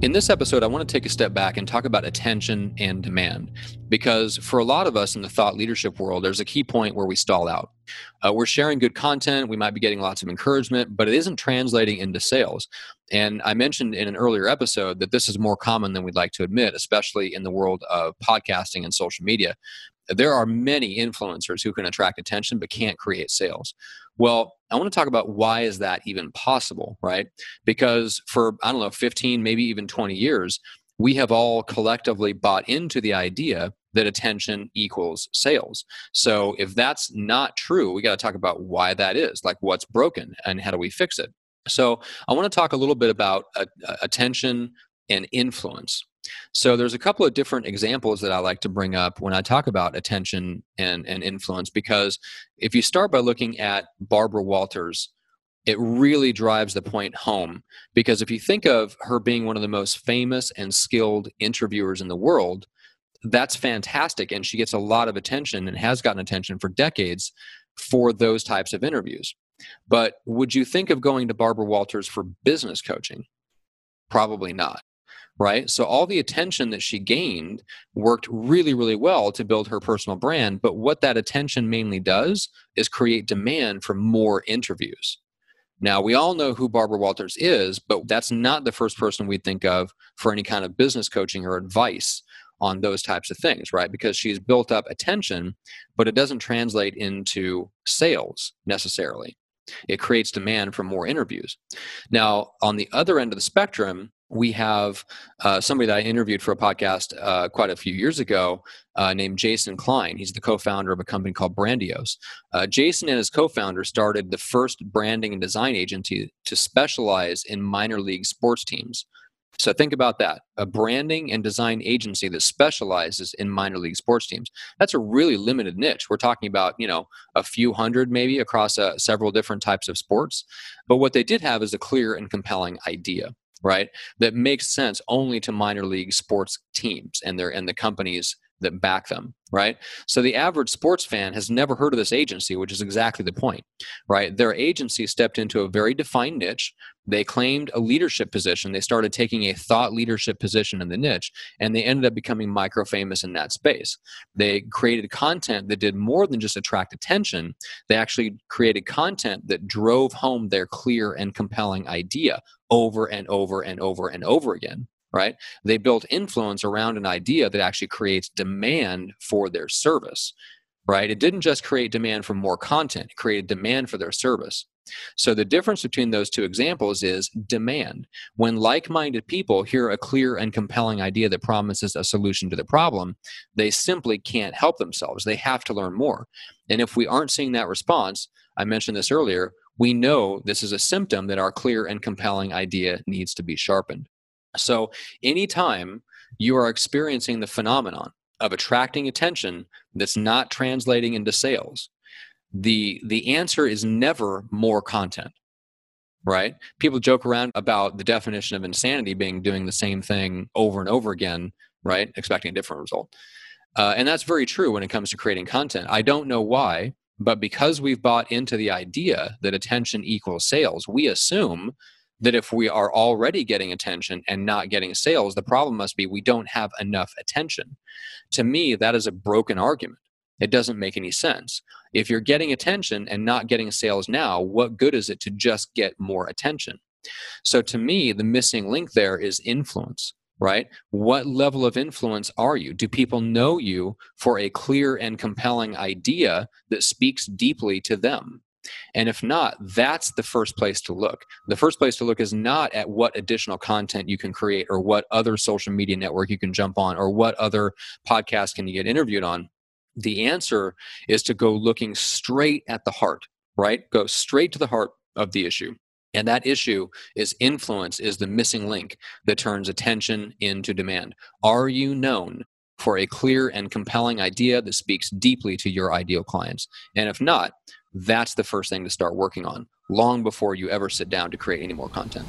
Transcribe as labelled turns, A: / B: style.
A: In this episode, I want to take a step back and talk about attention and demand. Because for a lot of us in the thought leadership world, there's a key point where we stall out. Uh, we're sharing good content, we might be getting lots of encouragement, but it isn't translating into sales. And I mentioned in an earlier episode that this is more common than we'd like to admit, especially in the world of podcasting and social media. There are many influencers who can attract attention but can't create sales. Well, I want to talk about why is that even possible, right? Because for I don't know 15 maybe even 20 years, we have all collectively bought into the idea that attention equals sales. So if that's not true, we got to talk about why that is, like what's broken and how do we fix it. So I want to talk a little bit about uh, attention and influence. So there's a couple of different examples that I like to bring up when I talk about attention and, and influence because if you start by looking at Barbara Walters, it really drives the point home because if you think of her being one of the most famous and skilled interviewers in the world, that's fantastic and she gets a lot of attention and has gotten attention for decades for those types of interviews. But would you think of going to Barbara Walters for business coaching? Probably not right? So all the attention that she gained worked really, really well to build her personal brand. But what that attention mainly does is create demand for more interviews. Now, we all know who Barbara Walters is, but that's not the first person we'd think of for any kind of business coaching or advice on those types of things, right? Because she's built up attention, but it doesn't translate into sales necessarily. It creates demand for more interviews. Now, on the other end of the spectrum, we have uh, somebody that I interviewed for a podcast uh, quite a few years ago uh, named Jason Klein. He's the co founder of a company called Brandiose. Uh, Jason and his co founder started the first branding and design agency to specialize in minor league sports teams. So think about that a branding and design agency that specializes in minor league sports teams. That's a really limited niche. We're talking about, you know, a few hundred maybe across uh, several different types of sports. But what they did have is a clear and compelling idea right? That makes sense only to minor league sports teams and their and the companies that back them right? So the average sports fan has never heard of this agency which is exactly the point right? Their agency stepped into a very defined niche. They claimed a leadership position. They started taking a thought leadership position in the niche and they ended up becoming micro famous in that space. They created content that did more than just attract attention. They actually created content that drove home their clear and compelling idea over and over and over and over again right they built influence around an idea that actually creates demand for their service right it didn't just create demand for more content it created demand for their service so the difference between those two examples is demand. When like minded people hear a clear and compelling idea that promises a solution to the problem, they simply can't help themselves. They have to learn more. And if we aren't seeing that response, I mentioned this earlier, we know this is a symptom that our clear and compelling idea needs to be sharpened. So, anytime you are experiencing the phenomenon of attracting attention that's not translating into sales, the the answer is never more content right? People joke around about the definition of insanity being doing the same thing over and over again right? Expecting a different result. Uh, and that's very true when it comes to creating content. I don't know why but because we've bought into the idea that attention equals sales, we assume that if we are already getting attention and not getting sales, the problem must be we don't have enough attention. To me, that is a broken argument. It doesn't make any sense. If you're getting attention and not getting sales now, what good is it to just get more attention? So to me, the missing link there is influence right? What level of influence are you? Do people know you for a clear and compelling idea that speaks deeply to them? And if not, that's the first place to look. The first place to look is not at what additional content you can create or what other social media network you can jump on or what other podcast can you get interviewed on. The answer is to go looking straight at the heart, right? Go straight to the heart of the issue. And that issue is influence is the missing link that turns attention into demand. Are you known for a clear and compelling idea that speaks deeply to your ideal clients? And if not, that's the first thing to start working on long before you ever sit down to create any more content.